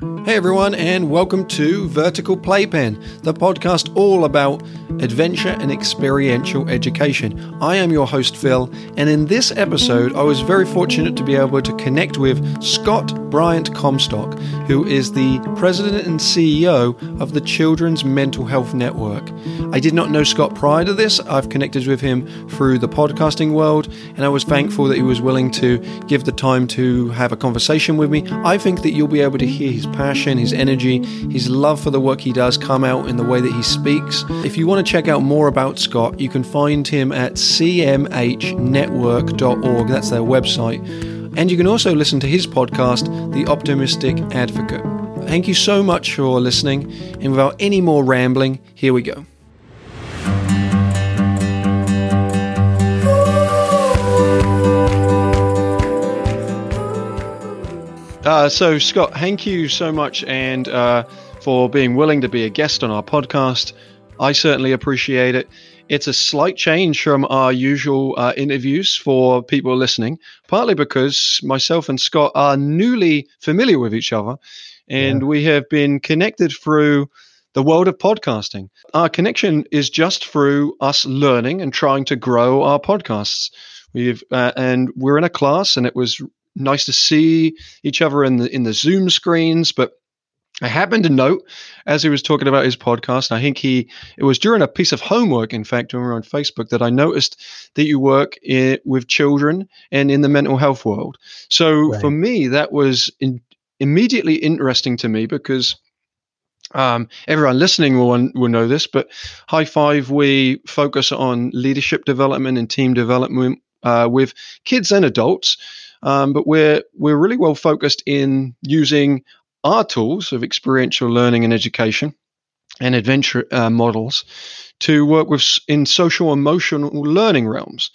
Mm-hmm. Hey everyone, and welcome to Vertical Playpen, the podcast all about adventure and experiential education. I am your host, Phil, and in this episode, I was very fortunate to be able to connect with Scott Bryant Comstock, who is the president and CEO of the Children's Mental Health Network. I did not know Scott prior to this. I've connected with him through the podcasting world, and I was thankful that he was willing to give the time to have a conversation with me. I think that you'll be able to hear his passion, his energy, his love for the work he does come out in the way that he speaks. If you want to check out more about Scott, you can find him at cmhnetwork.org. That's their website. And you can also listen to his podcast, The Optimistic Advocate. Thank you so much for listening. And without any more rambling, here we go. Uh, so, Scott, thank you so much and uh, for being willing to be a guest on our podcast. I certainly appreciate it. It's a slight change from our usual uh, interviews for people listening, partly because myself and Scott are newly familiar with each other and yeah. we have been connected through the world of podcasting. Our connection is just through us learning and trying to grow our podcasts. We've uh, and we're in a class, and it was nice to see each other in the in the Zoom screens, but I happened to note as he was talking about his podcast, I think he it was during a piece of homework, in fact, when we were on Facebook, that I noticed that you work in, with children and in the mental health world. So right. for me, that was in, immediately interesting to me because um, everyone listening will will know this, but High Five we focus on leadership development and team development uh, with kids and adults. Um, but we're we're really well focused in using our tools of experiential learning and education and adventure uh, models to work with in social emotional learning realms.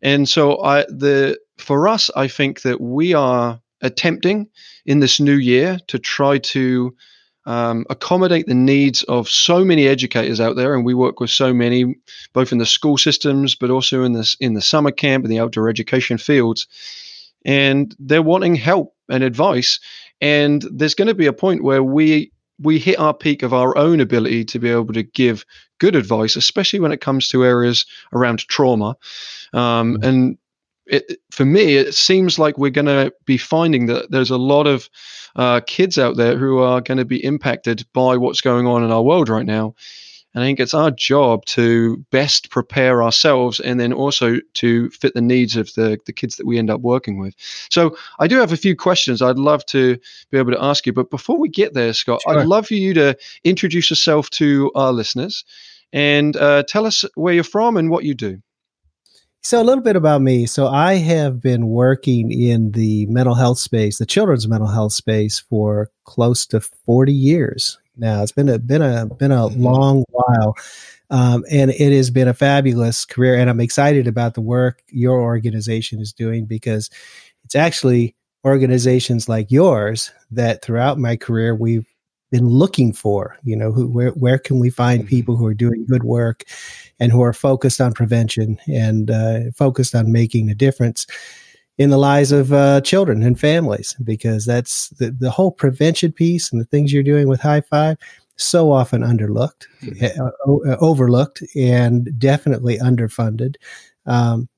And so I the for us I think that we are attempting in this new year to try to um, accommodate the needs of so many educators out there, and we work with so many, both in the school systems, but also in this in the summer camp and the outdoor education fields. And they're wanting help and advice and there's going to be a point where we we hit our peak of our own ability to be able to give good advice, especially when it comes to areas around trauma. Um, mm-hmm. and it, for me, it seems like we're going to be finding that there's a lot of uh, kids out there who are going to be impacted by what's going on in our world right now. And I think it's our job to best prepare ourselves and then also to fit the needs of the, the kids that we end up working with. So I do have a few questions I'd love to be able to ask you. But before we get there, Scott, sure. I'd love for you to introduce yourself to our listeners and uh, tell us where you're from and what you do. So, a little bit about me. So, I have been working in the mental health space, the children's mental health space, for close to 40 years now. It's been a been a been a mm-hmm. long while, um, and it has been a fabulous career. And I'm excited about the work your organization is doing because it's actually organizations like yours that throughout my career we've been looking for. You know, who where where can we find mm-hmm. people who are doing good work and who are focused on prevention and uh, focused on making a difference in the lives of uh, children and families because that's the, the whole prevention piece and the things you're doing with high five so often underlooked mm-hmm. uh, uh, overlooked and definitely underfunded um,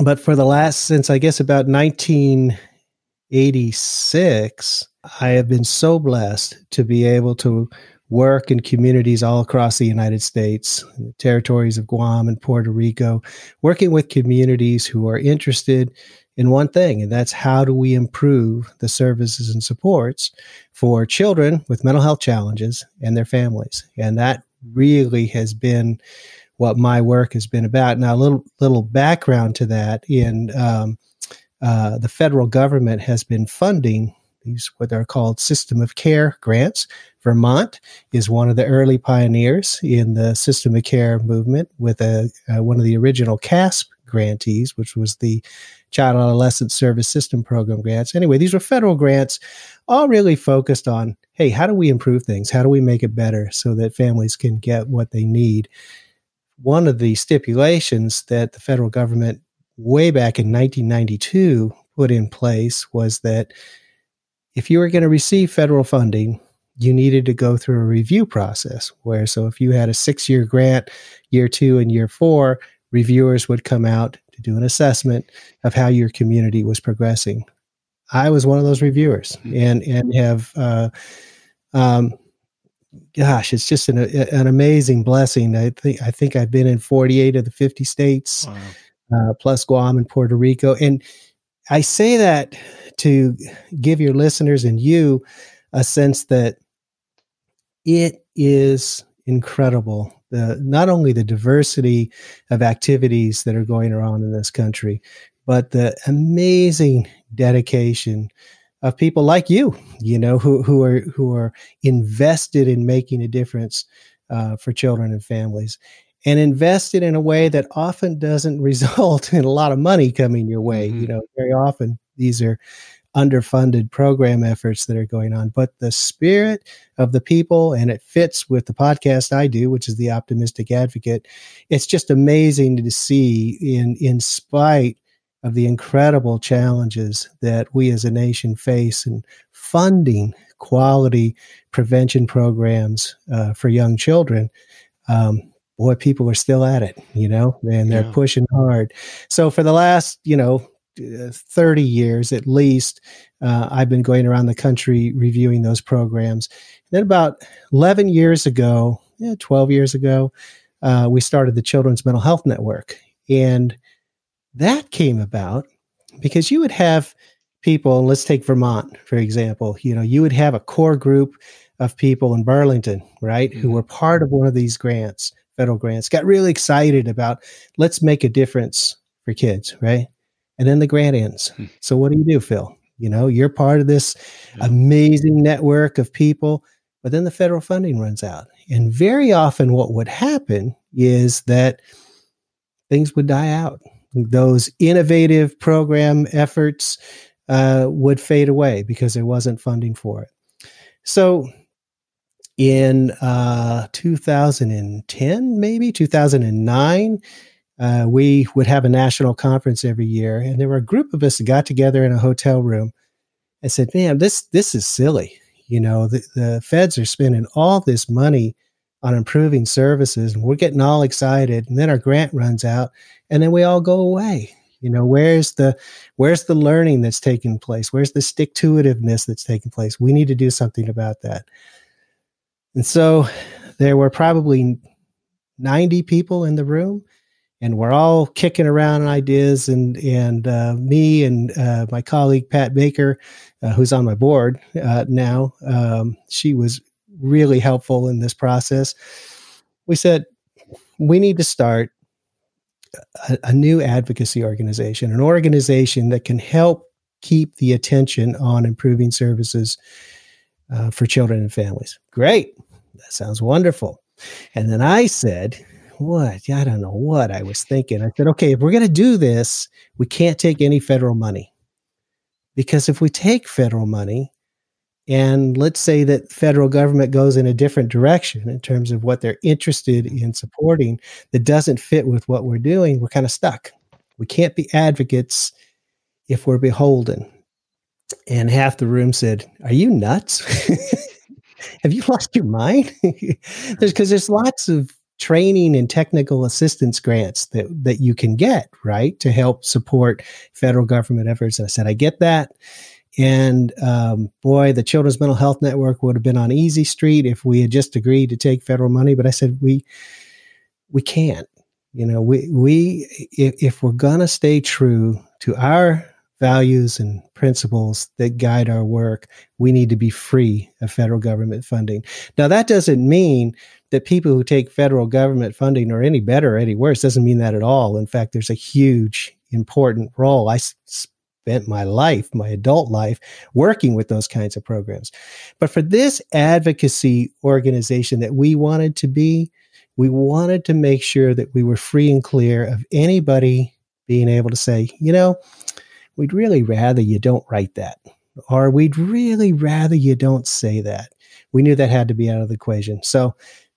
but for the last since i guess about 1986 i have been so blessed to be able to work in communities all across the United States, the territories of Guam and Puerto Rico, working with communities who are interested in one thing, and that's how do we improve the services and supports for children with mental health challenges and their families. And that really has been what my work has been about. Now, a little little background to that: in um, uh, the federal government has been funding these what are called system of care grants. Vermont is one of the early pioneers in the system of care movement with a, uh, one of the original CASSP grantees, which was the Child Adolescent Service System Program grants. Anyway, these were federal grants, all really focused on hey, how do we improve things? How do we make it better so that families can get what they need? One of the stipulations that the federal government, way back in 1992, put in place was that if you were going to receive federal funding, you needed to go through a review process where so if you had a six year grant, year two and year four, reviewers would come out to do an assessment of how your community was progressing. I was one of those reviewers mm-hmm. and and have uh, um, gosh, it's just an, an amazing blessing. I think I think I've been in 48 of the 50 states, wow. uh, plus Guam and Puerto Rico, and I say that to give your listeners and you a sense that it is incredible the not only the diversity of activities that are going around in this country but the amazing dedication of people like you, you know, who who are who are invested in making a difference uh, for children and families, and invested in a way that often doesn't result in a lot of money coming your way. Mm-hmm. You know, very often these are underfunded program efforts that are going on, but the spirit of the people, and it fits with the podcast I do, which is the Optimistic Advocate. It's just amazing to see, in in spite of the incredible challenges that we as a nation face in funding quality prevention programs uh, for young children. Um, boy, people are still at it, you know, and they're yeah. pushing hard. So for the last, you know, 30 years at least, uh, I've been going around the country reviewing those programs. And then about 11 years ago, yeah, 12 years ago, uh, we started the Children's Mental Health Network. And that came about because you would have people, let's take Vermont, for example, you know, you would have a core group of people in Burlington, right, mm-hmm. who were part of one of these grants, federal grants, got really excited about let's make a difference for kids, right? And then the grant ends. Mm-hmm. So what do you do, Phil? You know, you're part of this yeah. amazing network of people, but then the federal funding runs out. And very often what would happen is that things would die out those innovative program efforts uh, would fade away because there wasn't funding for it. So in uh, 2010, maybe 2009, uh, we would have a national conference every year, and there were a group of us that got together in a hotel room and said, "Man, this this is silly. You know, the, the feds are spending all this money on improving services and we're getting all excited and then our grant runs out and then we all go away. You know where's the where's the learning that's taking place? Where's the stick to itiveness that's taking place? We need to do something about that and so there were probably 90 people in the room and we're all kicking around ideas and and uh, me and uh, my colleague pat baker uh, who's on my board uh, now um, she was really helpful in this process. We said we need to start a, a new advocacy organization, an organization that can help keep the attention on improving services uh, for children and families. Great. That sounds wonderful. And then I said, what? I don't know what I was thinking. I said, okay, if we're going to do this, we can't take any federal money. Because if we take federal money, and let's say that federal government goes in a different direction in terms of what they're interested in supporting that doesn't fit with what we're doing, we're kind of stuck. We can't be advocates if we're beholden. And half the room said, Are you nuts? Have you lost your mind? there's because there's lots of training and technical assistance grants that, that you can get, right, to help support federal government efforts. And I said, I get that. And um, boy, the Children's Mental Health Network would have been on easy street if we had just agreed to take federal money. But I said we we can't. You know, we we if, if we're gonna stay true to our values and principles that guide our work, we need to be free of federal government funding. Now, that doesn't mean that people who take federal government funding are any better or any worse. Doesn't mean that at all. In fact, there's a huge important role. I spent my life, my adult life, working with those kinds of programs. But for this advocacy organization that we wanted to be, we wanted to make sure that we were free and clear of anybody being able to say, you know, we'd really rather you don't write that, or we'd really rather you don't say that. We knew that had to be out of the equation. So,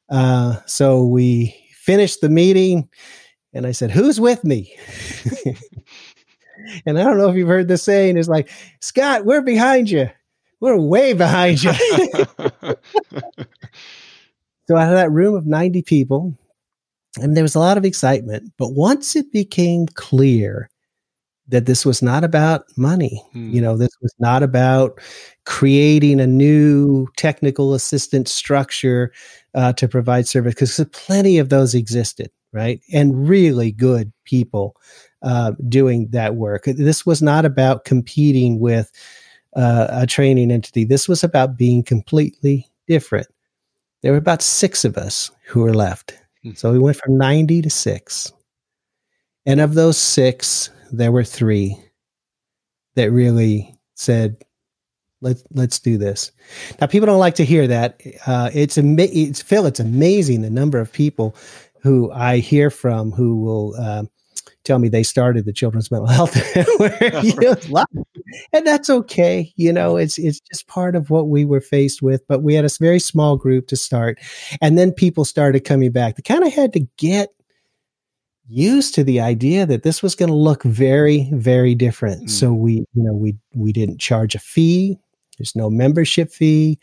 uh, so we finished the meeting, and I said, "Who's with me?" And I don't know if you've heard the saying is like, Scott, we're behind you. we're way behind you. so out of that room of 90 people, and there was a lot of excitement. But once it became clear that this was not about money, hmm. you know, this was not about creating a new technical assistant structure uh, to provide service, because plenty of those existed, right? And really good people uh, doing that work. This was not about competing with uh, a training entity. This was about being completely different. There were about six of us who were left Hmm. So we went from 90 to six. And of those six, there were three that really said, let's let's do this. Now, people don't like to hear that. Uh, it's ama- it's Phil. It's amazing the number of people who I hear from who will uh, tell me they started the children's mental health you know, and that's okay you know it's it's just part of what we were faced with but we had a very small group to start and then people started coming back they kind of had to get used to the idea that this was going to look very very different mm. so we you know we we didn't charge a fee there's no membership fee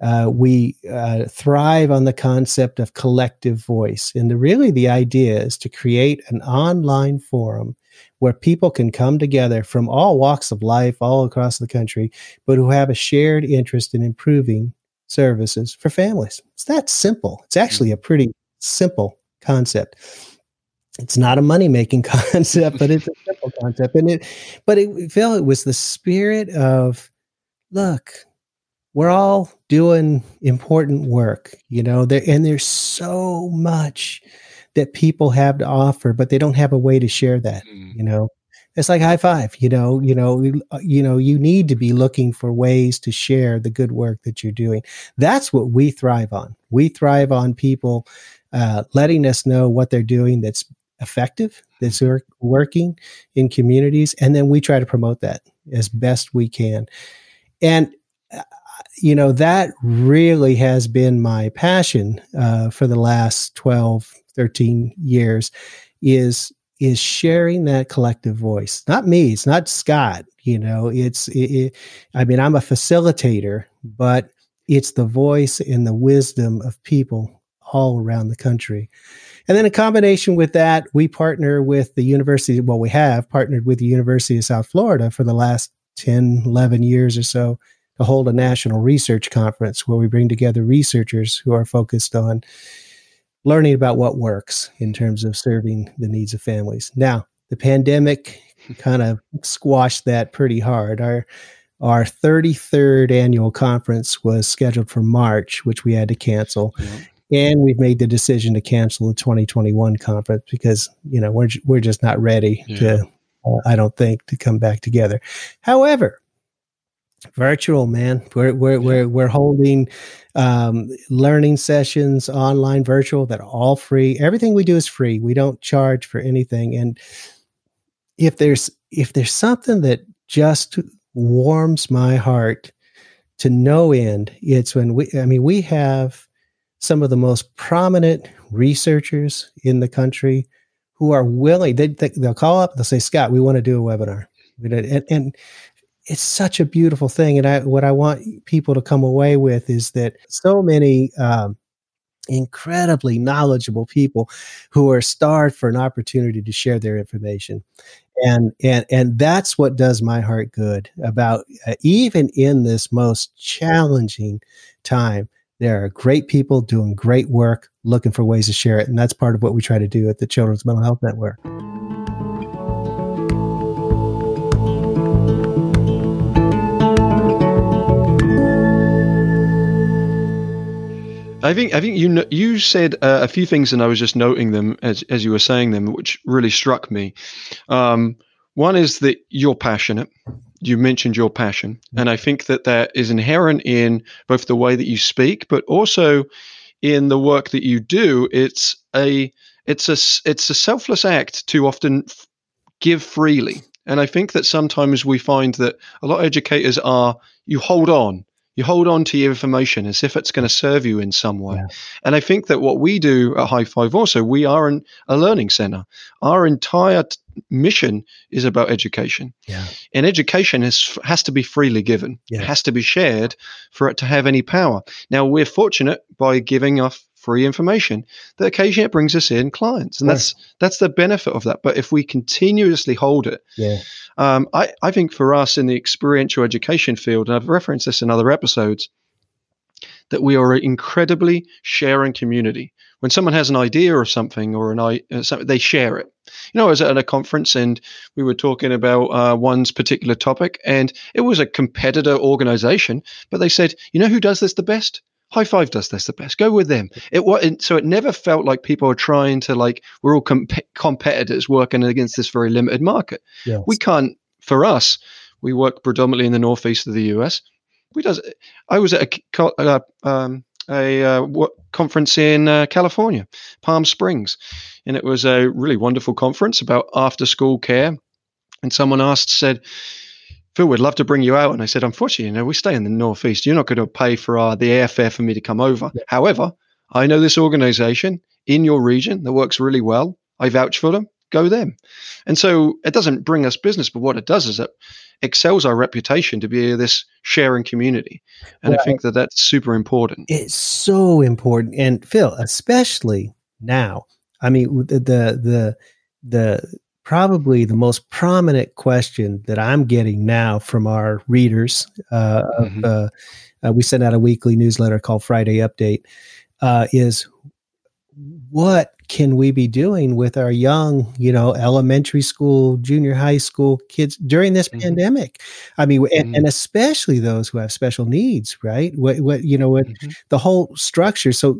uh, we uh, thrive on the concept of collective voice. And the, really, the idea is to create an online forum where people can come together from all walks of life, all across the country, but who have a shared interest in improving services for families. It's that simple. It's actually a pretty simple concept. It's not a money making concept, but it's a simple concept. And it, but it, Phil, it was the spirit of, look, we're all doing important work, you know, there and there's so much that people have to offer, but they don't have a way to share that, mm. you know. It's like high five, you know, you know, you know, you need to be looking for ways to share the good work that you're doing. That's what we thrive on. We thrive on people uh, letting us know what they're doing that's effective, that's working in communities, and then we try to promote that as best we can. And you know, that really has been my passion uh, for the last 12, 13 years is is sharing that collective voice. Not me, it's not Scott, you know, it's it, it, I mean, I'm a facilitator, but it's the voice and the wisdom of people all around the country. And then in combination with that, we partner with the University, well, we have partnered with the University of South Florida for the last 10, 11 years or so to hold a national research conference where we bring together researchers who are focused on learning about what works in terms of serving the needs of families. Now, the pandemic kind of squashed that pretty hard. Our our 33rd annual conference was scheduled for March, which we had to cancel. Yeah. And we've made the decision to cancel the 2021 conference because, you know, we're, we're just not ready yeah. to, uh, I don't think, to come back together. However, virtual man we're we're we're, we're holding um, learning sessions online virtual that are all free everything we do is free we don't charge for anything and if there's if there's something that just warms my heart to no end it's when we i mean we have some of the most prominent researchers in the country who are willing they, they will call up they'll say scott we want to do a webinar and, and it's such a beautiful thing. And I, what I want people to come away with is that so many um, incredibly knowledgeable people who are starved for an opportunity to share their information. And, and, and that's what does my heart good about uh, even in this most challenging time. There are great people doing great work, looking for ways to share it. And that's part of what we try to do at the Children's Mental Health Network. I think I think you you said uh, a few things, and I was just noting them as as you were saying them, which really struck me. Um, one is that you're passionate. You mentioned your passion, mm-hmm. and I think that that is inherent in both the way that you speak, but also in the work that you do. It's a it's a it's a selfless act to often f- give freely, and I think that sometimes we find that a lot of educators are you hold on You hold on to your information as if it's going to serve you in some way. Yeah. And I think that what we do at High Five also, we are an, a learning center. Our entire t- mission is about education. Yeah. And education is, has to be freely given. Yeah. It has to be shared for it to have any power. Now, we're fortunate by giving off free information that occasionally it brings us in clients. And Right. that's that's the benefit of that. But if we continuously hold it, Yeah. um, I, I think for us in the experiential education field, and I've referenced this in other episodes, that we are an incredibly sharing community. When someone has an idea or something, or an i, uh, something, they share it. You know, I was at a conference and we were talking about uh, one's particular topic, and it was a competitor organization, but they said, "You know who does this the best? High Five does this the best. Go with them." It was so it never felt like people are trying to like we're all comp- competitors working against this very limited market Yes. we can't for us we work predominantly in the northeast of the us we does i was at a uh, um, a uh, conference in uh, california palm springs and it was a really wonderful conference about after school care and someone asked said Phil, we'd love to bring you out. And I said, unfortunately, you know, we stay in the Northeast. You're not going to pay for uh, the airfare for me to come over. Yeah. However, I know this organization in your region that works really well. I vouch for them. Go them. And so it doesn't bring us business, but what it does is it excels our reputation to be this sharing community. And I think that that's super important. It's so important. And Phil, especially now. I mean, the the the, the probably the most prominent question that I'm getting now from our readers. Uh, Mhm. of, uh, uh, we send out a weekly newsletter called Friday Update. Uh, is what can we be doing with our young, you know, elementary school, junior high school kids during this Mhm. pandemic? I mean, and, Mhm. and especially those who have special needs, right? What, what you know, what Mhm. the whole structure. So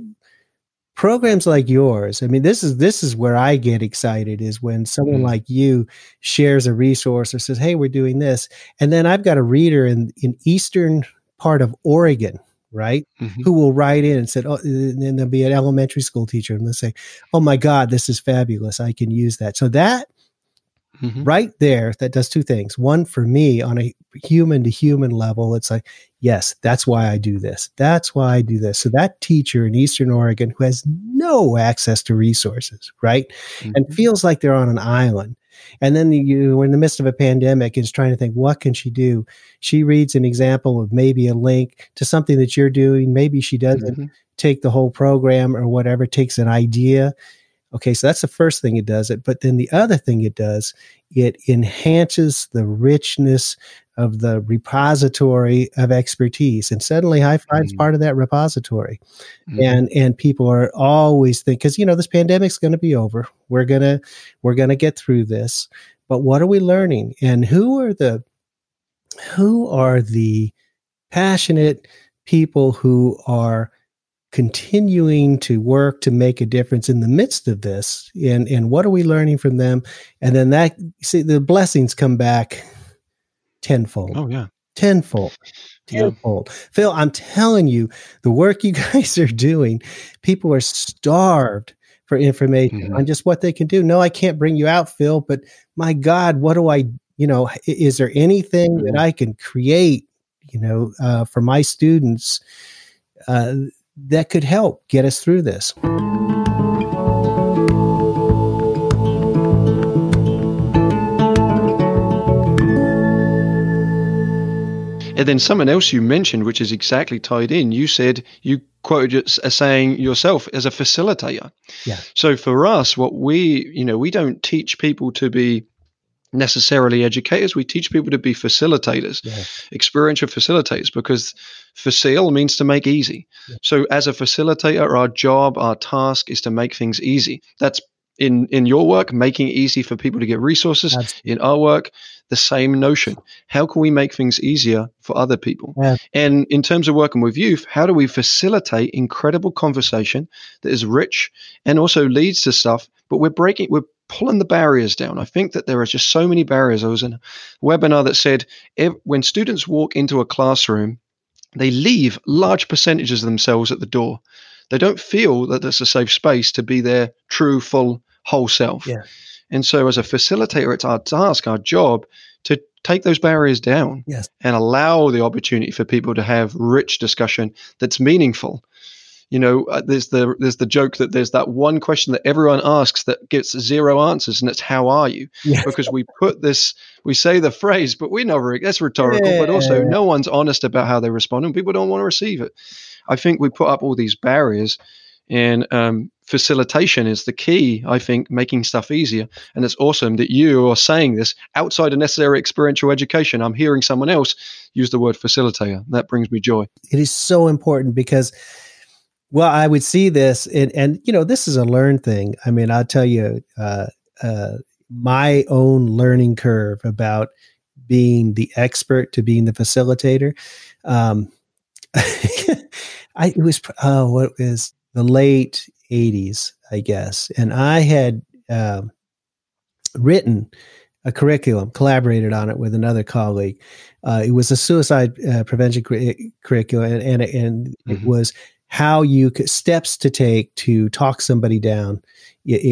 programs like yours, I mean, this is this is where I get excited is when someone Mhm. like you shares a resource or says, "Hey, we're doing this," and then I've got a reader in in eastern part of Oregon. Right, Mhm. who will write in and said, "Oh," and then there'll be an elementary school teacher, and they'll say, "Oh my God, this is fabulous! I can use that." So that Mhm. right there that does two things. One for me on a human to human level it's like yes that's why i do this. That's why i do this. So that teacher in eastern oregon who has no access to resources right and Mhm. feels like they're on an island. And then you in the midst of a pandemic is trying to think what can she do? She reads an example of maybe a link to something that you're doing. Maybe she doesn't Mhm. take the whole program or whatever takes an idea okay so that's the first thing it does it but then the other thing it does it enhances the richness of the repository of expertise and suddenly high five's Mhm. part of that repository Mhm. and and people are always think because you know this pandemic's going to be over we're gonna we're gonna get through this but what are we learning and who are the who are the passionate people who are continuing to work to make a difference in the midst of this and and what are we learning from them and then that see the blessings come back tenfold Oh yeah. tenfold Yeah. tenfold phil i'm telling you the work you guys are doing people are starved for information Mhm. on just what they can do no i can't bring you out phil but my god what do i you know is there anything that i can create you know uh, for my students uh, that could help get us through this And then someone else you mentioned, which is exactly tied in, you said you quoted as saying yourself as a facilitator. Yeah. So for us, what we, you know, we don't teach people to be necessarily educators. We teach people to be facilitators, Yeah. experiential facilitators, because facile means to make easy. Yeah. So as a facilitator, our job, our task is to make things easy. That's in in your work, making it easy for people to get resources. Absolutely. In our work, the same notion. How can we make things easier for other people? Yeah. And in terms of working with youth, how do we facilitate incredible conversation that is rich and also leads to stuff, but we're breaking, we're pulling the barriers down. I think that there are just so many barriers. I was in a webinar that said if, when students walk into a classroom, they leave large percentages of themselves at the door. They don't feel that it's a safe space to be their true, full, whole self. Yeah. And so, as a facilitator, it's our task, our job to take those barriers down yes. and allow the opportunity for people to have rich discussion that's meaningful you know uh, there's the there's the joke that there's that one question that everyone asks that gets zero answers and it's how are you? Yes. because we put this we say the phrase but we never that's rhetorical yeah. but also no one's honest about how they respond and people don't want to receive it. I think we put up all these barriers and um, facilitation is the key i think making stuff easier. And it's awesome that you are saying this outside of necessary experiential education. I'm hearing someone else use the word facilitator. That brings me joy. It is so important because well i would see this and, and you know this is a learned thing i mean i'll tell you uh, uh, my own learning curve about being the expert to being the facilitator um, I, it was oh what was the late 80s, I guess. And I had uh, written a curriculum, collaborated on it with another colleague. Uh, it was a suicide uh, prevention curriculum, and, and, and mm-hmm. it was how you could, steps to take to talk somebody down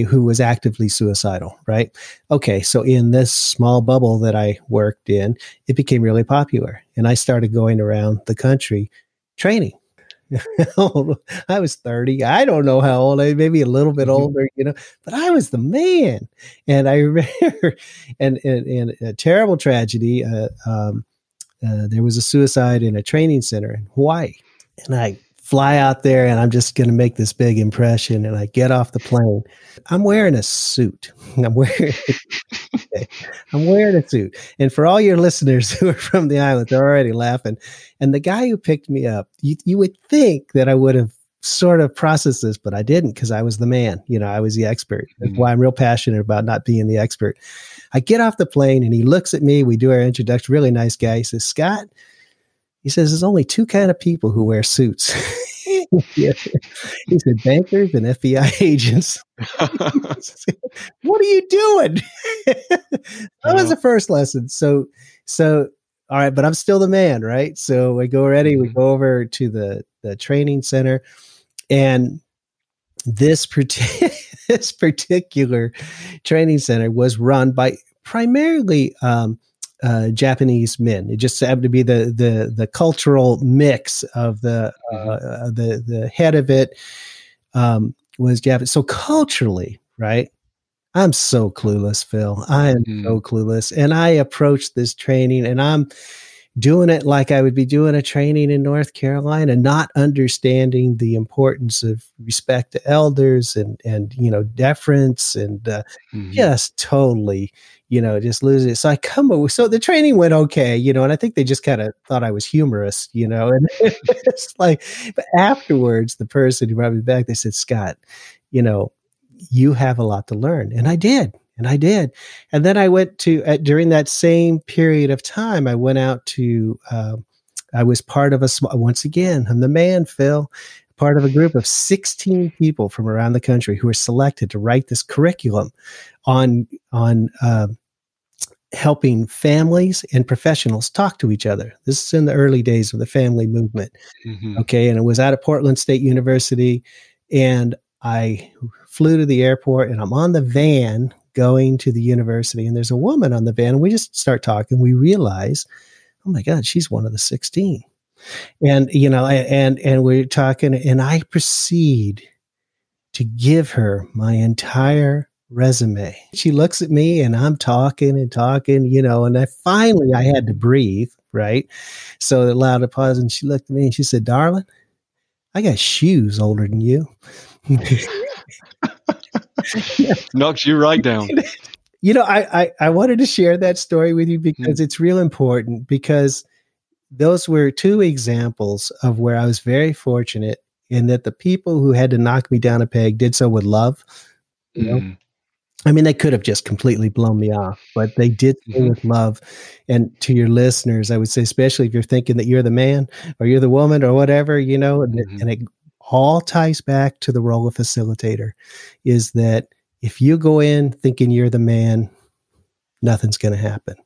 who was actively suicidal, right? Okay, so in this small bubble that I worked in, it became really popular. And I started going around the country training I was 30. I don't know how old I maybe a little bit mm-hmm. older, you know, but I was the man. And I remember, and, and, and a terrible tragedy. Uh, um, uh, there was a suicide in a training center in Hawaii. And I fly out there and I'm just going to make this big impression. And I get off the plane. I'm wearing a suit. I'm wearing, I'm wearing a suit. And for all your listeners who are from the island, they're already laughing. And the guy who picked me up, you, you would think that I would have sort of processed this, but I didn't because I was the man. You know, I was the expert. That's mm-hmm. why I'm real passionate about not being the expert. I get off the plane and he looks at me. We do our introduction. Really nice guy. He says, Scott, he says there's only two kind of people who wear suits. yeah. He said bankers and FBI agents. what are you doing? that was the first lesson. So so all right, but I'm still the man, right? So we go ready, we mm-hmm. go over to the the training center and this particular this particular training center was run by primarily um, uh, Japanese men. It just happened to be the the the cultural mix of the uh, mm-hmm. uh, the the head of it um, was Japanese. So culturally, right? I'm so clueless, Phil. I am mm. so clueless, and I approached this training, and I'm doing it like I would be doing a training in North Carolina, not understanding the importance of respect to elders and and you know deference and uh, mm-hmm. just totally you know just lose it. So I come over. So the training went okay, you know, and I think they just kind of thought I was humorous, you know, and it's like, but afterwards, the person who brought me back, they said, Scott, you know, you have a lot to learn, and I did and I did. And then I went to during that same period of time, I went out to. Uh, I was part of a. Once again, I'm the man, Phil. Part of a group of 16 people from around the country who were selected to write this curriculum on on uh, helping families and professionals talk to each other. This is in the early days of the family movement. Mm-hmm. Okay, and it was out of Portland State University, and I flew to the airport, and I'm on the van going to the university and there's a woman on the van and we just start talking we realize oh my god she's one of the 16 and you know and and we're talking and i proceed to give her my entire resume she looks at me and i'm talking and talking you know and i finally i had to breathe right so it allowed a pause and she looked at me and she said darling i got shoes older than you Knocks you right down. You know, I, I, I wanted to share that story with you because mm. it's real important because those were two examples of where I was very fortunate in that the people who had to knock me down a peg did so with love. You know? Mm. I mean, they could have just completely blown me off, but they did mm-hmm. with love. And to your listeners, I would say, especially if you're thinking that you're the man or you're the woman or whatever, you know, mm-hmm. and it all ties back to the role of facilitator is that if you go in thinking you're the man, nothing's going to happen.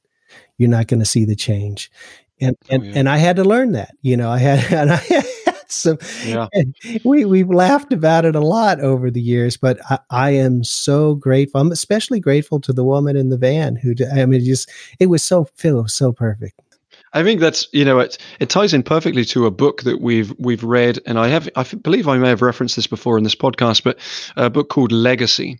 You're not going to see the change. And, oh, and, oh, yeah. and I had to learn that, you know, I had, and I, so yeah. we we've laughed about it a lot over the years, but I, I, am so grateful. I'm especially grateful to the woman in the van who I mean, just it was so Phil so perfect. I think that's you know it it ties in perfectly to a book that we've we've read, and I have I believe I may have referenced this before in this podcast, but a book called Legacy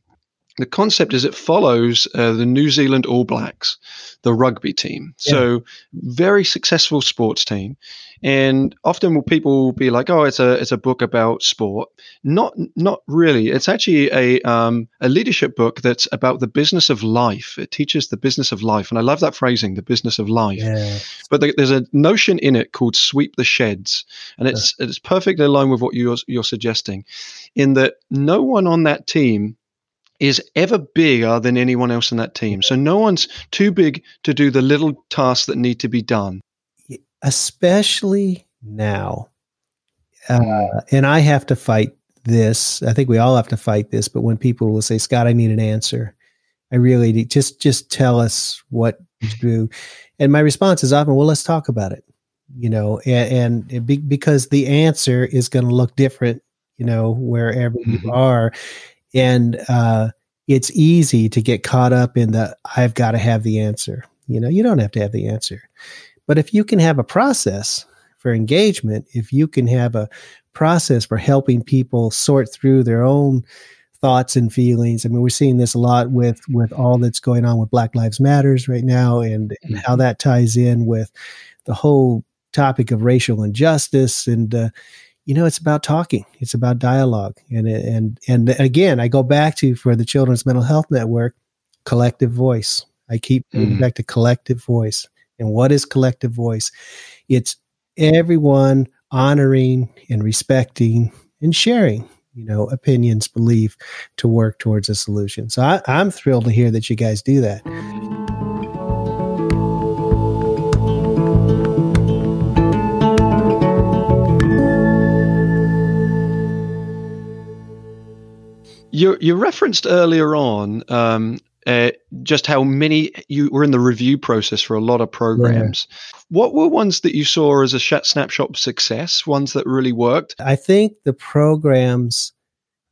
the concept is it follows uh, the New Zealand All Blacks, the rugby team. Yeah. So very successful sports team, and often will people will be like, "Oh, it's a it's a book about sport." Not not really. It's actually a um, a leadership book that's about the business of life. It teaches the business of life, and I love that phrasing, the business of life. Yeah. But the, there's a notion in it called "sweep the sheds," and it's yeah. it's perfectly aligned with what you're you're suggesting, in that no one on that team is ever bigger than anyone else in that team. So no one's too big to do the little tasks that need to be done. Especially now. Uh, and I have to fight this. I think we all have to fight this. But when people will say, Scott, I need an answer, I really need, just just tell us what to do. And my response is often, well, let's talk about it. You know, and, and be, because the answer is going to look different, you know, wherever you mm-hmm. are and uh, it's easy to get caught up in the I've got to have the answer. You know, you don't have to have the answer, but if you can have a process for engagement, if you can have a process for helping people sort through their own thoughts and feelings. I mean, we're seeing this a lot with with all that's going on with Black Lives Matters right now, and, and how mm-hmm. that ties in with the whole topic of racial injustice and uh, you know, it's about talking. It's about dialogue. And and and again, I go back to for the Children's Mental Health Network, collective voice. I keep going mm. back to collective voice. And what is collective voice? It's everyone honoring and respecting and sharing, you know, opinions, belief to work towards a solution. So I, I'm thrilled to hear that you guys do that. You you referenced earlier on um, uh, just how many you were in the review process for a lot of programs. Yeah. What were ones that you saw as a snapshot success? Ones that really worked? I think the programs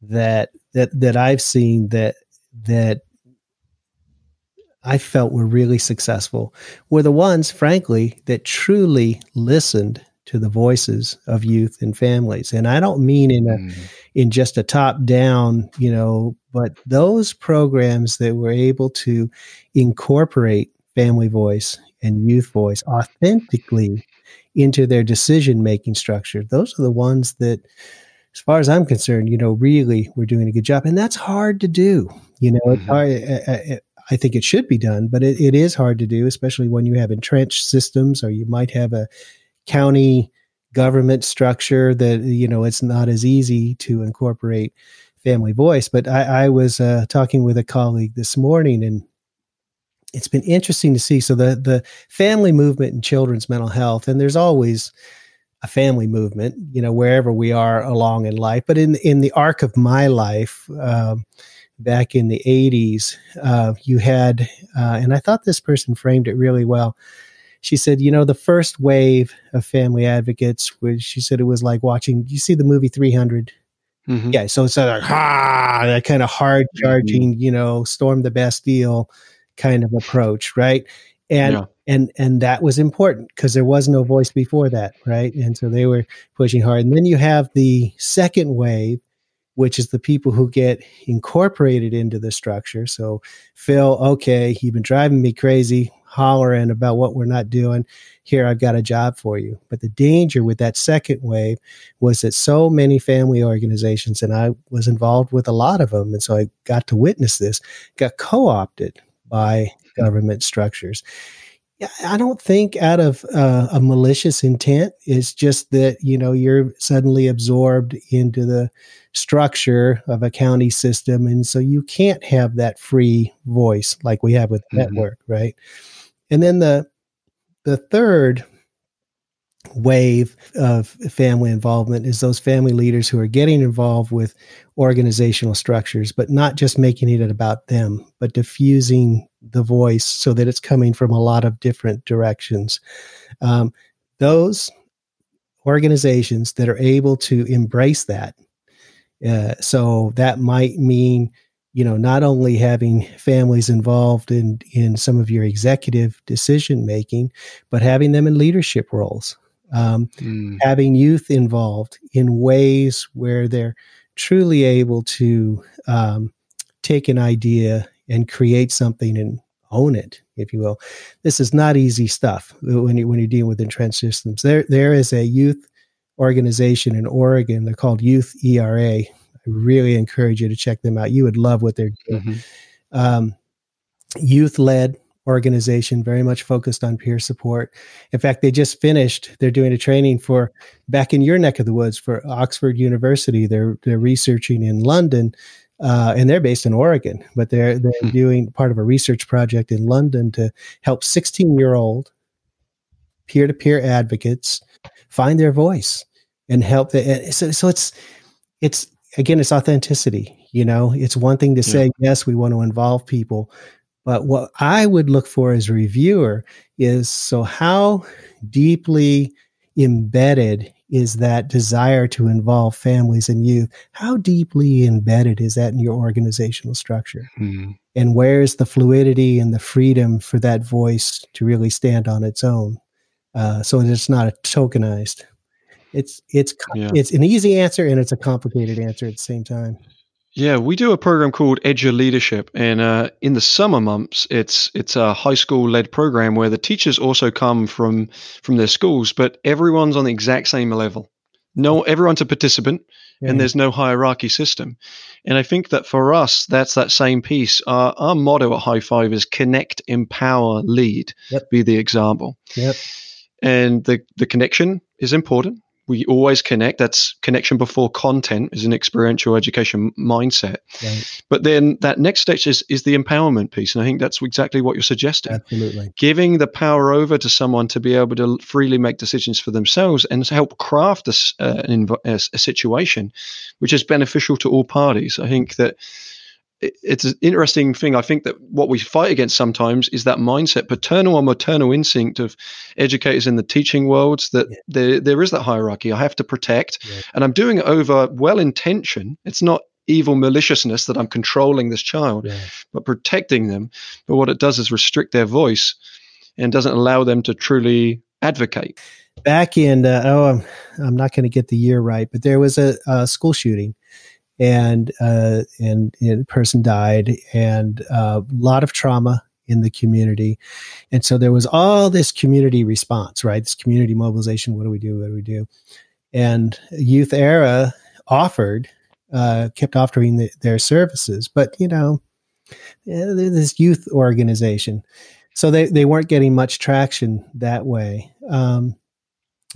that that that I've seen that that I felt were really successful were the ones, frankly, that truly listened to the voices of youth and families. And I don't mean in a mm. in just a top down, you know, but those programs that were able to incorporate family voice and youth voice authentically into their decision making structure. Those are the ones that as far as I'm concerned, you know, really we're doing a good job. And that's hard to do. You know, mm-hmm. I, I, I, think it should be done, but it, it is hard to do, especially when you have entrenched systems or you might have a county government structure that you know it's not as easy to incorporate family voice. But i, I was uh, talking with a colleague this morning and it's been interesting to see. So the the family movement in children's mental health and there's always a family movement you know wherever we are along in life. But in in the arc of my life um, back in the 80s uh, you had uh, and i thought this person framed it really well she said, you know, the first wave of family advocates, which she said it was like watching, you see the movie 300? Mm-hmm. Yeah. So it's like, ha, that kind of hard mm-hmm. charging, mm-hmm. you know, storm the Bastille kind of approach. Right. And, yeah. and, and that was important because there was no voice before that. Right. And so they were pushing hard. And then you have the second wave, which is the people who get incorporated into the structure. So, Phil, okay, you've been driving me crazy hollering about what we're not doing. Here, I've got a job for you. But the danger with that second wave was that so many family organizations, and I was involved with a lot of them, and so I got to witness this, got co opted by government structures. I don't think out of uh, a malicious intent. It's just that you know you're suddenly absorbed into the structure of a county system, and so you can't have that free voice like we have with the mm-hmm. network, right? And then the the third wave of family involvement is those family leaders who are getting involved with organizational structures, but not just making it about them, but diffusing the voice so that it's coming from a lot of different directions. Um, those organizations that are able to embrace that. Uh, so that might mean, you know, not only having families involved in in some of your executive decision making, but having them in leadership roles, um, mm. having youth involved in ways where they're truly able to um, take an idea and create something and own it, if you will. This is not easy stuff when you when you're dealing with entrenched systems. There there is a youth organization in Oregon. They're called Youth ERA. Really encourage you to check them out. You would love what they're doing. Mm-hmm. Um, youth led organization, very much focused on peer support. In fact, they just finished. They're doing a training for back in your neck of the woods for Oxford University. They're they're researching in London uh, and they're based in Oregon, but they're they're hmm. doing part of a research project in London to help 16 year old peer to peer advocates find their voice and help. The, so so it's it's again it's authenticity. You know, it's one thing to say yeah. yes, we want to involve people, but what I would look for as a reviewer is so how deeply embedded is that desire to involve families and youth. How deeply embedded is that in your organizational structure? Mm-hmm. And where's the fluidity and the freedom for that voice to really stand on its own? Uh, so it's not a tokenized. It's it's yeah. it's an easy answer and it's a complicated answer at the same time. Yeah, we do a program called Edge Your Leadership, and uh, in the summer months, it's it's a high school led program where the teachers also come from from their schools, but everyone's on the exact same level. No, everyone's a participant, yeah. and there's no hierarchy system. And I think that for us, that's that same piece. Our, our motto at High Five is connect, empower, lead. Yep. Be the example. Yep. And the the connection is important we always connect. That's connection before content is an experiential education mindset. Right. But then that next stage is, is the empowerment piece. And I think that's exactly what you're suggesting. Absolutely. Giving the power over to someone to be able to freely make decisions for themselves and help craft a, uh, a, a situation which is beneficial to all parties. I think that it's an interesting thing. I think that what we fight against sometimes is that mindset, paternal or maternal instinct of educators in the teaching worlds that yeah. there, there is that hierarchy. I have to protect, yeah. and I'm doing it over well intention. It's not evil maliciousness that I'm controlling this child, yeah. but protecting them. But what it does is restrict their voice and doesn't allow them to truly advocate. Back in, uh, oh, I'm, I'm not going to get the year right, but there was a, a school shooting and uh, and, a person died, and a uh, lot of trauma in the community, and so there was all this community response, right? This community mobilization. What do we do? What do we do? And Youth Era offered, uh, kept offering the, their services, but you know, this youth organization, so they they weren't getting much traction that way. Um,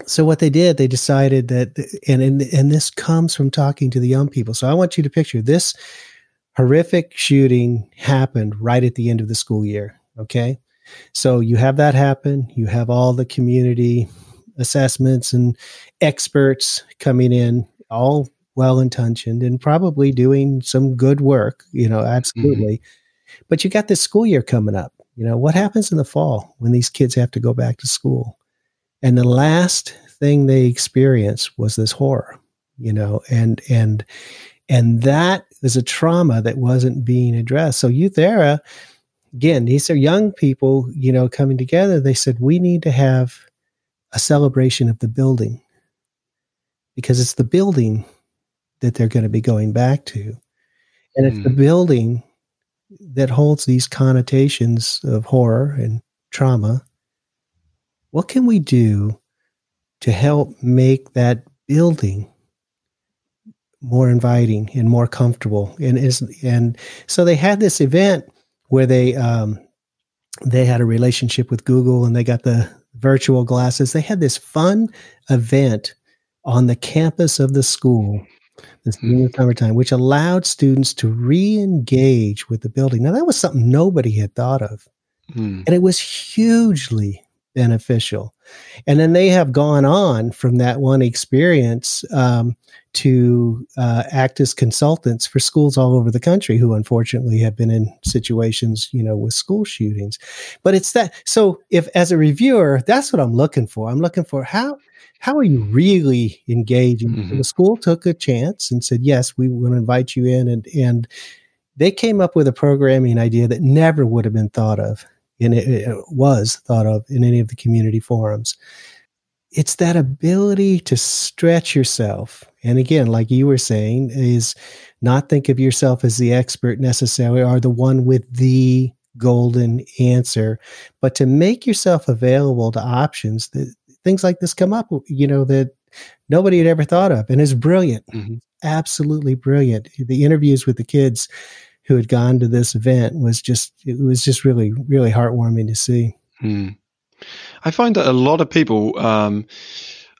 so what they did, they decided that, and, and and this comes from talking to the young people. So I want you to picture this horrific shooting happened right at the end of the school year. Okay, so you have that happen. You have all the community assessments and experts coming in, all well intentioned and probably doing some good work. You know, absolutely. Mm-hmm. But you got this school year coming up. You know, what happens in the fall when these kids have to go back to school? And the last thing they experienced was this horror you know and and and that is a trauma that wasn't being addressed. So youth era again these are young people you know coming together. They said we need to have a celebration of the building because it's the building that they're going to be going back to. And it's the hmm. building that holds these connotations of horror and trauma what can we do to help make that building more inviting and more comfortable? And is and so they had this event where they um, they had a relationship with Google and they got the virtual glasses. They had this fun event on the campus of the school this mm-hmm. summertime, which allowed students to re-engage with the building. Now that was something nobody had thought of. Mm. And it was hugely beneficial. And then they have gone on from that one experience um, to uh, act as consultants for schools all over the country who unfortunately have been in situations, you know, with school shootings. But it's that. So if as a reviewer, that's what I'm looking for. I'm looking for how how are you really engaging? Mm-hmm. The school took a chance and said, yes, we want to invite you in. And, and they came up with a programming idea that never would have been thought of and it, it was thought of in any of the community forums. It's that ability to stretch yourself. And again, like you were saying, is not think of yourself as the expert necessarily or the one with the golden answer, but to make yourself available to options that things like this come up, you know, that nobody had ever thought of and is brilliant. Mm-hmm. Absolutely brilliant. The interviews with the kids who had gone to this event was just it was just really really heartwarming to see. Mm. I find that a lot of people um,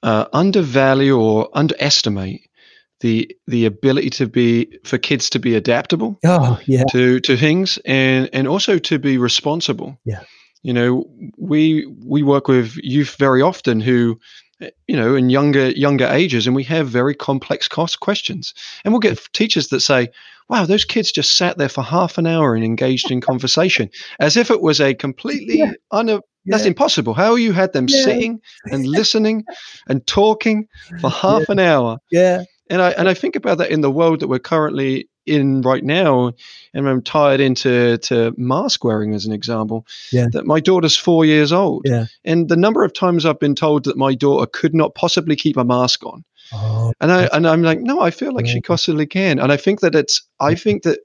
uh, undervalue or underestimate the the ability to be for kids to be adaptable. Oh yeah. To to things and and also to be responsible. Yeah. You know, we we work with youth very often who you know in younger younger ages and we have very complex cost questions and we'll get teachers that say wow those kids just sat there for half an hour and engaged in conversation as if it was a completely yeah. un- that's impossible how you had them yeah. sitting and listening and talking for half an hour yeah and I and I think about that in the world that we're currently in right now, and I'm tied into to mask wearing as an example. Yeah. That my daughter's four years old. Yeah. And the number of times I've been told that my daughter could not possibly keep a mask on. Oh, and I and I'm like, no, I feel like she possibly can. And I think that it's I think that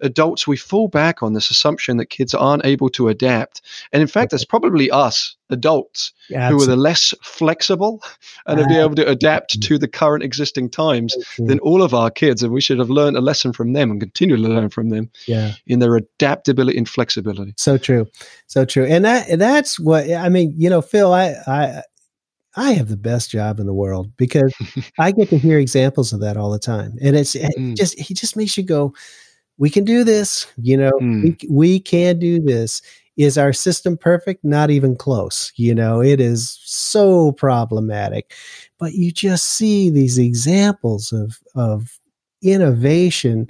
adults we fall back on this assumption that kids aren't able to adapt. And in fact it's probably us adults yeah, who are the less flexible and be able to adapt mm. to the current existing times than all of our kids and we should have learned a lesson from them and continue to learn from them yeah. in their adaptability and flexibility. So true. So true. And that that's what i mean you know phil i i I have the best job in the world because I get to hear examples of that all the time. And it's it mm. just, he just makes you go, we can do this. You know, mm. we, we can do this. Is our system perfect? Not even close. You know, it is so problematic. But you just see these examples of, of innovation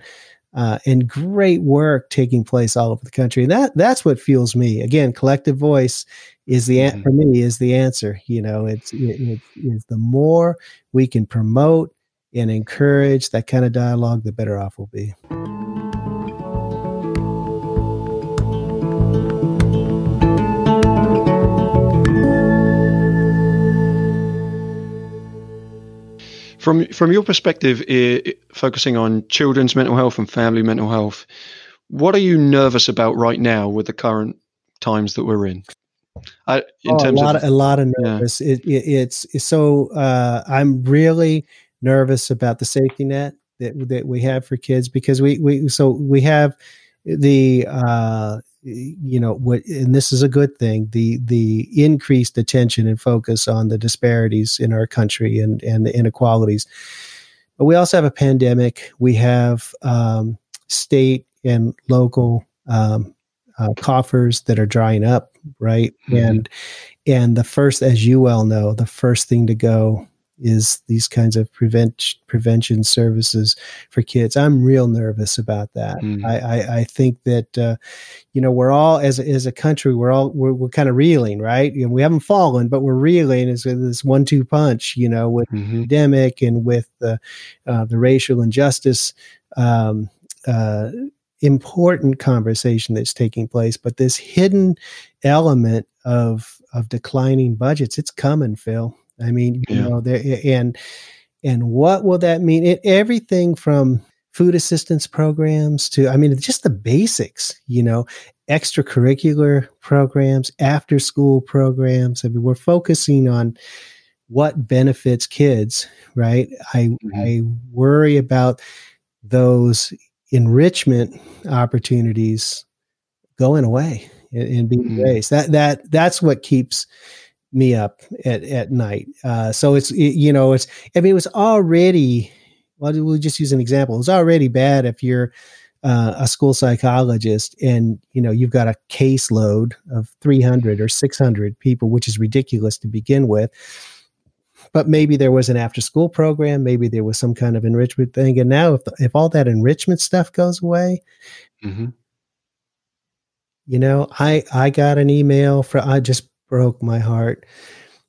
uh, and great work taking place all over the country. And that that's what fuels me. Again, collective voice is the mm-hmm. for me is the answer. You know, it's it, it is the more we can promote and encourage that kind of dialogue, the better off we'll be. From from your perspective, focusing on children's mental health and family mental health, what are you nervous about right now with the current times that we're in? I, in oh, terms a lot of, of, a lot of nervous. Yeah. It, it, it's, it's so uh, I'm really nervous about the safety net that that we have for kids because we we so we have the uh, you know what and this is a good thing the the increased attention and focus on the disparities in our country and and the inequalities but we also have a pandemic we have um, state and local um, uh, coffers that are drying up right mm-hmm. and and the first as you well know the first thing to go is these kinds of prevent prevention services for kids. I'm real nervous about that. Mm. I, I, I, think that uh, you know we're all as a, as a country we're all we're, we're kind of reeling, right? And we haven't fallen, but we're reeling as this one-two punch, you know, with mm-hmm. the pandemic and with the uh, the racial injustice. Um, uh, important conversation that's taking place, but this hidden element of of declining budgets, it's coming, Phil. I mean, you know, there and and what will that mean? It, everything from food assistance programs to, I mean, just the basics. You know, extracurricular programs, after school programs. I mean, we're focusing on what benefits kids, right? I mm-hmm. I worry about those enrichment opportunities going away and, and being mm-hmm. raised. That that that's what keeps me up at, at night. Uh, so it's, it, you know, it's, I mean, it was already, well, we'll just use an example. It's already bad if you're uh, a school psychologist and, you know, you've got a caseload of 300 or 600 people, which is ridiculous to begin with. But maybe there was an after school program, maybe there was some kind of enrichment thing. And now, if the, if all that enrichment stuff goes away, mm-hmm. you know, I I got an email from I just broke my heart.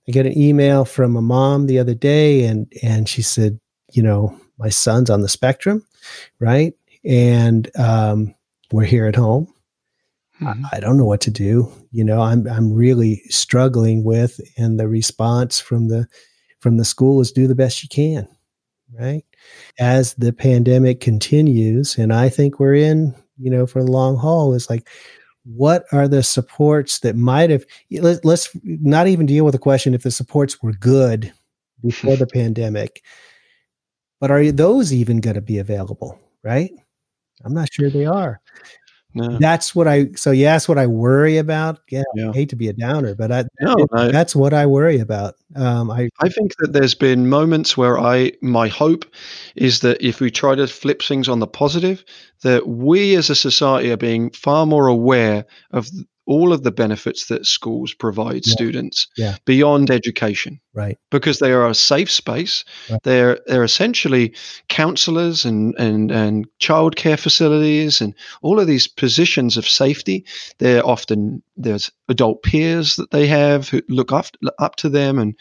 I get an email from a mom the other day, and and she said, you know, my son's on the spectrum, right? And um, we're here at home. Mm-hmm. I, I don't know what to do. You know, I'm I'm really struggling with, and the response from the from the school is do the best you can, right? As the pandemic continues, and I think we're in, you know, for the long haul, is like, what are the supports that might have, let, us not even deal with the question if the supports were good before the pandemic, but are those even going to be available, right? I'm not sure they are. No. That's what I. So ask what I worry about. Yeah, yeah. I hate to be a downer, but I, no, it, I, that's what I worry about. Um, I I think that there's been moments where I my hope is that if we try to flip things on the positive, that we as a society are being far more aware of all of the benefits that schools provide yeah. students yeah. beyond education. Right. Because they are a safe space. Right. They're they're essentially counselors and, and, and childcare facilities and all of these positions of safety. They're often there's adult peers that they have who look up, up to them and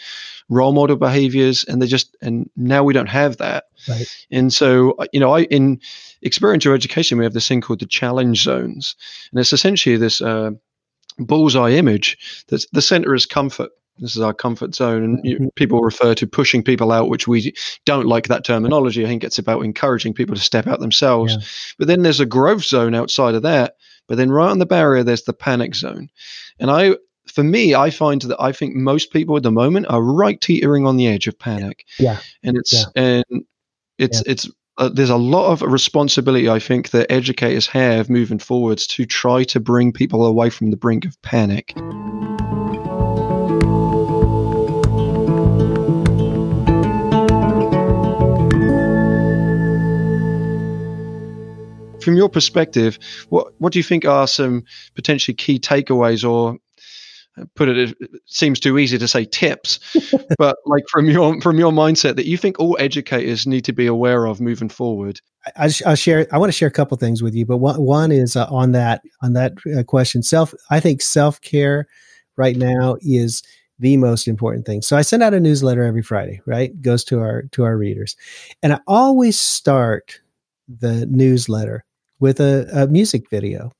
role model behaviors and they just and now we don't have that. Right. And so you know, I in experiential education we have this thing called the challenge zones. And it's essentially this uh, bullseye image that the center is comfort. This is our comfort zone. And you, mm-hmm. people refer to pushing people out which we don't like that terminology. I think it's about encouraging people to step out themselves. Yeah. but then there's a growth zone outside of that. But then right on the barrier there's the panic zone. And i for me i find that i think most people at the moment are right teetering on the edge of panic. Yeah. And it's yeah. and it's it's uh, there's a lot of responsibility I think that educators have moving forwards to try to bring people away from the brink of panic. From your perspective, what what do you think are some potentially key takeaways or put it, it seems too easy to say tips, but like from your from your mindset that you think all educators need to be aware of moving forward. I, will share. I want to share a couple things with you, but one, one is uh, on that on that uh, question. Self. I think self care right now is the most important thing. So I send out a newsletter every Friday. Right, goes to our to our readers, and I always start the newsletter with a, a music video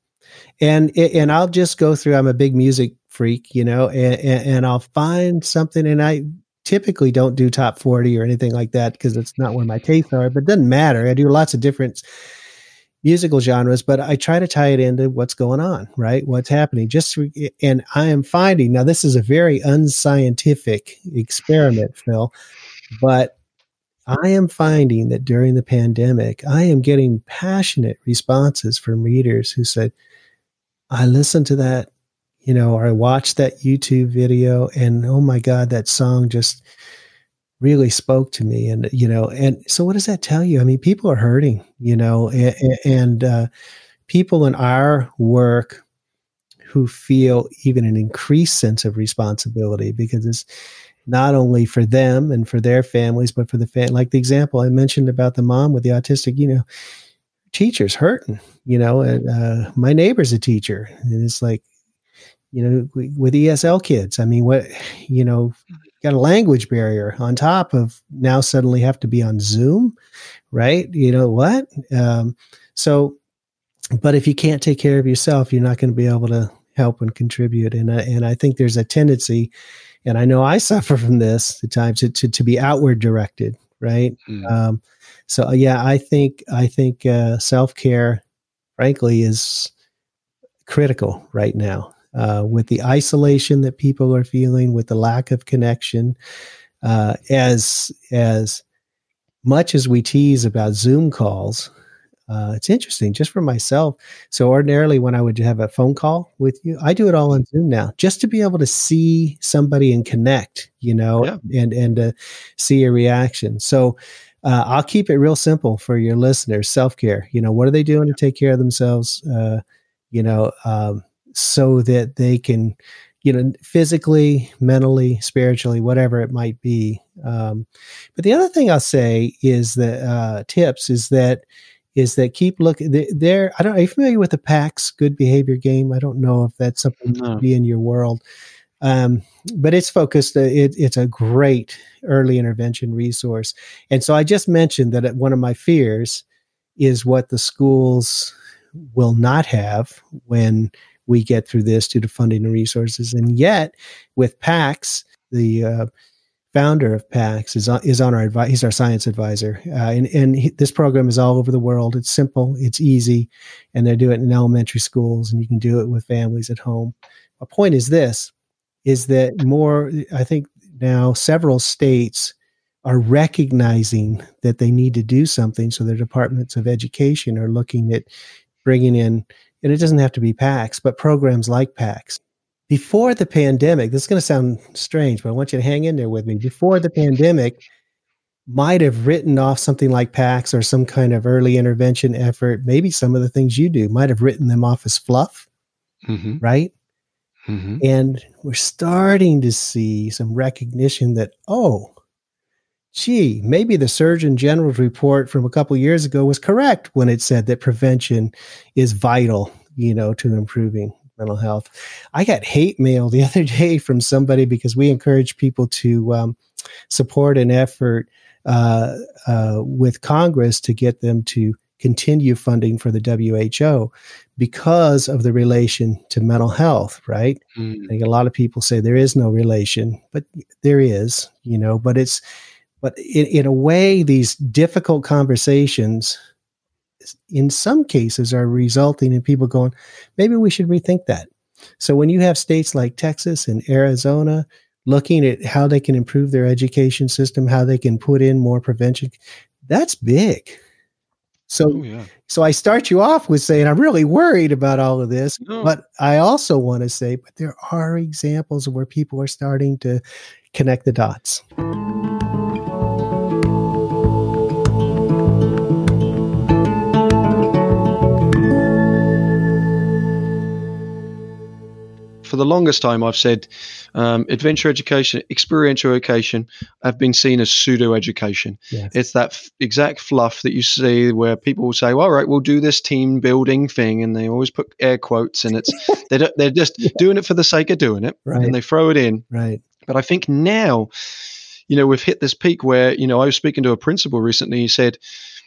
and and I'll just go through. I'm a big music freak, you know, and, and I'll find something, and I typically don't do top 40 or anything like that because it's not where my tastes are. But it doesn't matter. I do lots of different musical genres, but I try to tie it into what's going on, right? What's happening. Just and I am finding now this is a very unscientific experiment, Phil, but I am finding that during the pandemic, I am getting passionate responses from readers who said, I listened to that, you know, or I watched that YouTube video and oh my God, that song just really spoke to me. And, you know, and so what does that tell you? I mean, people are hurting, you know, and, and uh, people in our work who feel even an increased sense of responsibility because it's not only for them and for their families, but for the fam- like the example I mentioned about the mom with the autistic, you know, teachers hurting, you know, and uh, my neighbor's a teacher. And it's like, you know, with ESL kids, I mean, what, you know, got a language barrier on top of now suddenly have to be on Zoom, right? You know what? Um, so, but if you can't take care of yourself, you're not going to be able to help and contribute. And, uh, and I think there's a tendency, and I know I suffer from this at times to, to, to be outward directed, right? Mm. Um, so uh, yeah, I think I think uh, self care, frankly, is critical right now. Uh, with the isolation that people are feeling, with the lack of connection, uh, as as much as we tease about Zoom calls, uh, it's interesting just for myself. So ordinarily, when I would have a phone call with you, I do it all on Zoom now, just to be able to see somebody and connect, you know, yeah. and and to see a reaction. So uh, I'll keep it real simple for your listeners. Self care. You know, what are they doing to take care of themselves? Uh, you know, um, so that they can you know, physically, mentally, spiritually, whatever it might be. Um, but the other thing I'll say is that uh, tips is that is that keep looking there. I don't. Are you familiar with the PAX Good Behavior Game? I don't know if that's something no. to be in your world. Um, but it's focused. Uh, it, it's a great early intervention resource. And so I just mentioned that one of my fears is what the schools will not have when we get through this due to funding and resources. And yet, with PAX, the uh, founder of PAX is on, is on our advice. He's our science advisor, uh, and and he, this program is all over the world. It's simple, it's easy, and they do it in elementary schools, and you can do it with families at home. My point is this: is that more? I think now several states are recognizing that they need to do something. So their departments of education are looking at bringing in and it doesn't have to be PAX, but programs like PAX. Before the pandemic, this is going to sound strange, but I want you to hang in there with me. Before the pandemic, might have written off something like PAX or some kind of early intervention effort. Maybe some of the things you do might have written them off as fluff, mm-hmm. right? Mm-hmm. And we're starting to see some recognition that, oh, gee, maybe the Surgeon General's report from a couple years ago was correct when it said that prevention is vital, you know, to improving mental health. I got hate mail the other day from somebody because we encourage people to um, support an effort uh, uh, with Congress to get them to continue funding for the WHO because of the relation to mental health, right? Mm. I think a lot of people say there is no relation, but there is, you know, but it's but in, in a way, these difficult conversations, in some cases, are resulting in people going, maybe we should rethink that. So when you have states like Texas and Arizona looking at how they can improve their education system, how they can put in more prevention, that's big. So, oh, yeah. so I start you off with saying I'm really worried about all of this, no. but I also want to say, but there are examples where people are starting to connect the dots. For the longest time, I've said um, adventure education, experiential education, have been seen as pseudo education. Yes. It's that f- exact fluff that you see where people will say, well, "All right, we'll do this team building thing," and they always put air quotes, and it's they're they're just yeah. doing it for the sake of doing it, right. and they throw it in. Right. But I think now, you know, we've hit this peak where you know I was speaking to a principal recently. He said.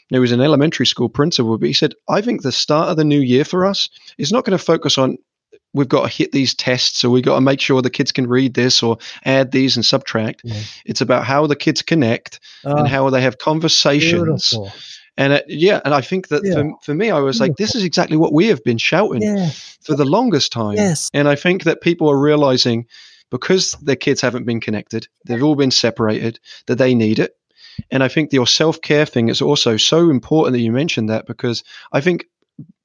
He was an elementary school principal, but he said, I think the start of the new year for us is not going to focus on we've got to hit these tests or we've got to make sure the kids can read this or add these and subtract. Yeah. It's about how the kids connect oh, and ah. how they have conversations. Beautiful. And it, yeah, and I think that yeah. for, for me, I was beautiful. like, this is exactly what we have been shouting yeah. for the longest time. Yes. And I think that people are realizing because their kids haven't been connected, they've all been separated, that they need it. And I think your self care thing is also so important that you mentioned that because I think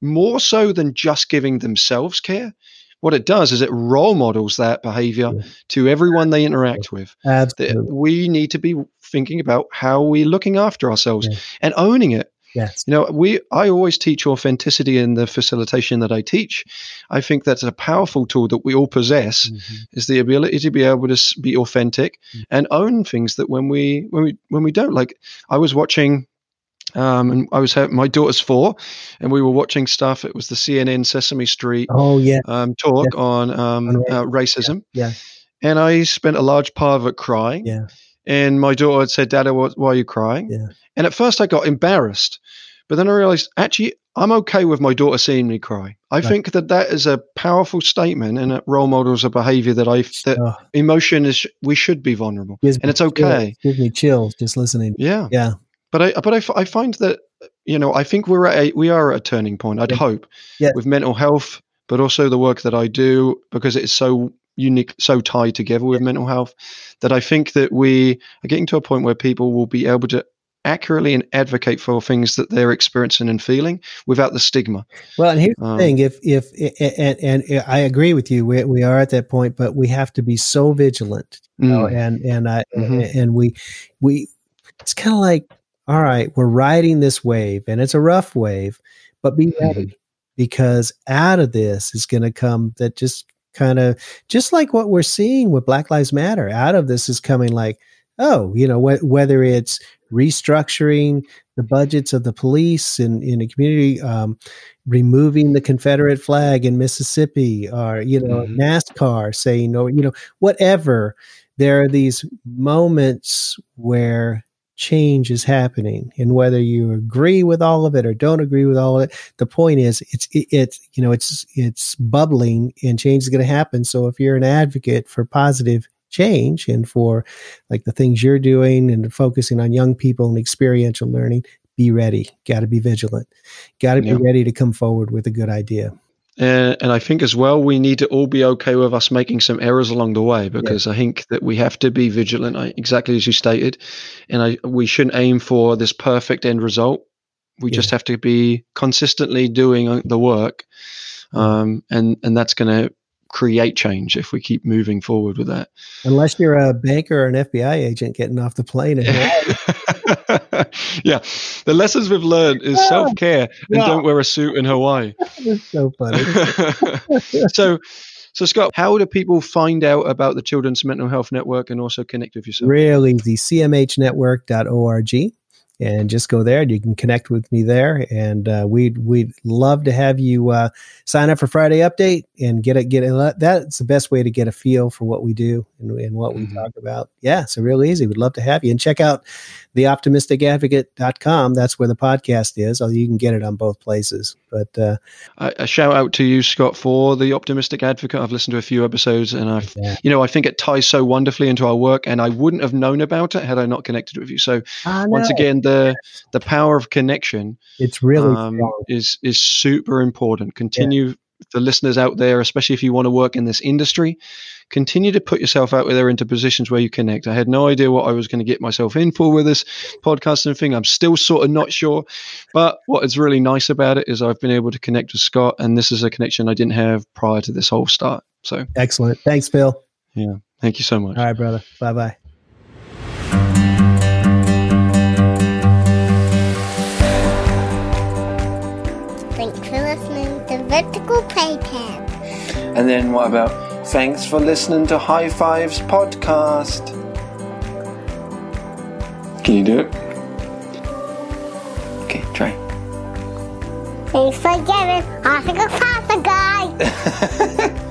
more so than just giving themselves care, what it does is it role models that behavior yeah. to everyone they interact with. Absolutely. We need to be thinking about how we're looking after ourselves yeah. and owning it. Yes. You know, we I always teach authenticity in the facilitation that I teach. I think that's a powerful tool that we all possess mm-hmm. is the ability to be able to be authentic mm-hmm. and own things that when we when we when we don't like I was watching um, and I was my daughter's four, and we were watching stuff. It was the CNN Sesame Street. Oh yeah, um, talk yeah. on, um, uh, racism. Yeah. yeah. and I spent a large part of it crying. Yeah, and my daughter had said, "Dad, why are you crying?" Yeah, and at first I got embarrassed, but then I realized actually I'm okay with my daughter seeing me cry. I right. think that that is a powerful statement and it role models a behavior that I that oh. emotion is we should be vulnerable and it's okay. Chills. Gives me chills just listening. Yeah, yeah. But I but I, I find that you know I think we're at a, we are at a turning point. I'd yeah. hope yeah. with mental health, but also the work that I do because it is so unique, so tied together with mental health that I think that we are getting to a point where people will be able to accurately and advocate for things that they're experiencing and feeling without the stigma. Well, and here's um, the thing: if if and, and I agree with you, we, we are at that point, but we have to be so vigilant, you know, mm. and and I mm-hmm. and we we it's kind of like all right, we're riding this wave and it's a rough wave, but be mm-hmm. ready because out of this is going to come that just kind of just like what we're seeing with Black Lives Matter. Out of this is coming like, oh, you know, wh- whether it's restructuring the budgets of the police in, in a community, um, removing the Confederate flag in Mississippi, or, you know, mm-hmm. NASCAR saying, or, you know, whatever. There are these moments where change is happening. And whether you agree with all of it or don't agree with all of it the point is it's it, it's you know it's it's bubbling and change is going to happen. So if you're an advocate for positive change and for like the things you're doing and focusing on young people and experiential learning be ready. Got to be vigilant. Got to be ready to come forward with a good idea and, and I think as well, we need to all be okay with us making some errors along the way because yeah. I think that we have to be vigilant, exactly as you stated. And I, we shouldn't aim for this perfect end result. We yeah. just have to be consistently doing uh, the work. Um, and, and that's going to create change if we keep moving forward with that. Unless you're a banker or an FBI agent getting off the plane. yeah. The lessons we've learned is self care and don't wear a suit in Hawaii. That's so funny. so, so Scott, how do people find out about the Children's Mental Health Network and also connect with yourself? Real easy. CMHnetwork.org and just go there. and You can connect with me there, and uh, we'd we'd love to have you uh, sign up for Friday Update and get it get it. That's the best way to get a feel for what we do and, and what mm-hmm. we talk about. Yeah, so real easy. We'd love to have you and check out theoptimisticadvocate.com. That's where the podcast is. Although you can get it on both places. But uh, a, a, shout out to you, Scott, for the Optimistic Advocate. I've listened to a few episodes, and I've yeah. you know I think it ties so wonderfully into our work, and I wouldn't have known about it had I not connected with you. So once again, the the power of connection. It's really um, is is super important. Continue. Yeah the listeners out there, especially if you want to work in this industry, continue to put yourself out there into positions where you connect. I had no idea what I was going to get myself in for with this podcasting thing. I'm still sort of not sure. But what is really nice about it is I've been able to connect with Scott, and this is a connection I didn't have prior to this whole start. So excellent. Thanks, Phil. Yeah. Thank you so much. All right, brother. Bye bye. Vertical Playpen. And then what about Thanks for listening to High Fives podcast. Can you do it? Okay, try. Thanks for giving. I think a pasta guy.